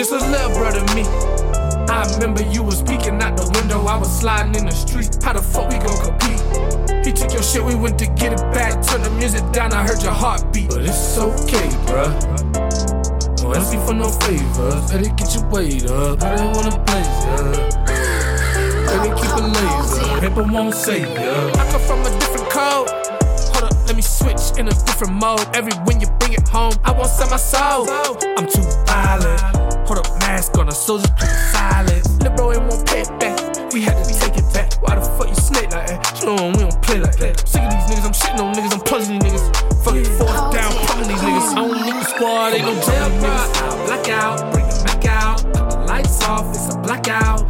just a little brother me. I remember you was peeking out the window, I was sliding in the street. How the fuck we shit, we went to get it back. Turn the music down, I heard your heartbeat. But it's okay, bruh. No asking for no favors. Better get your weight up. I don't wanna blaze ya. Baby, keep it laser. Paper won't save ya. I come from a different code. Hold up, let me switch in a different mode. Every when you bring it home, I won't sell my soul. I'm too violent. Put a mask on a soldier through silence. Bro ain't won't pay back. We had to take it back. Why the fuck you snake like that? You know we player. Sick of these niggas, I'm shitting on niggas, I'm punching these niggas. Fucking force down, pumping these niggas. I don't need a squad, ain't no jail, bro. Blackout, bring it back out. Lights off, it's a blackout.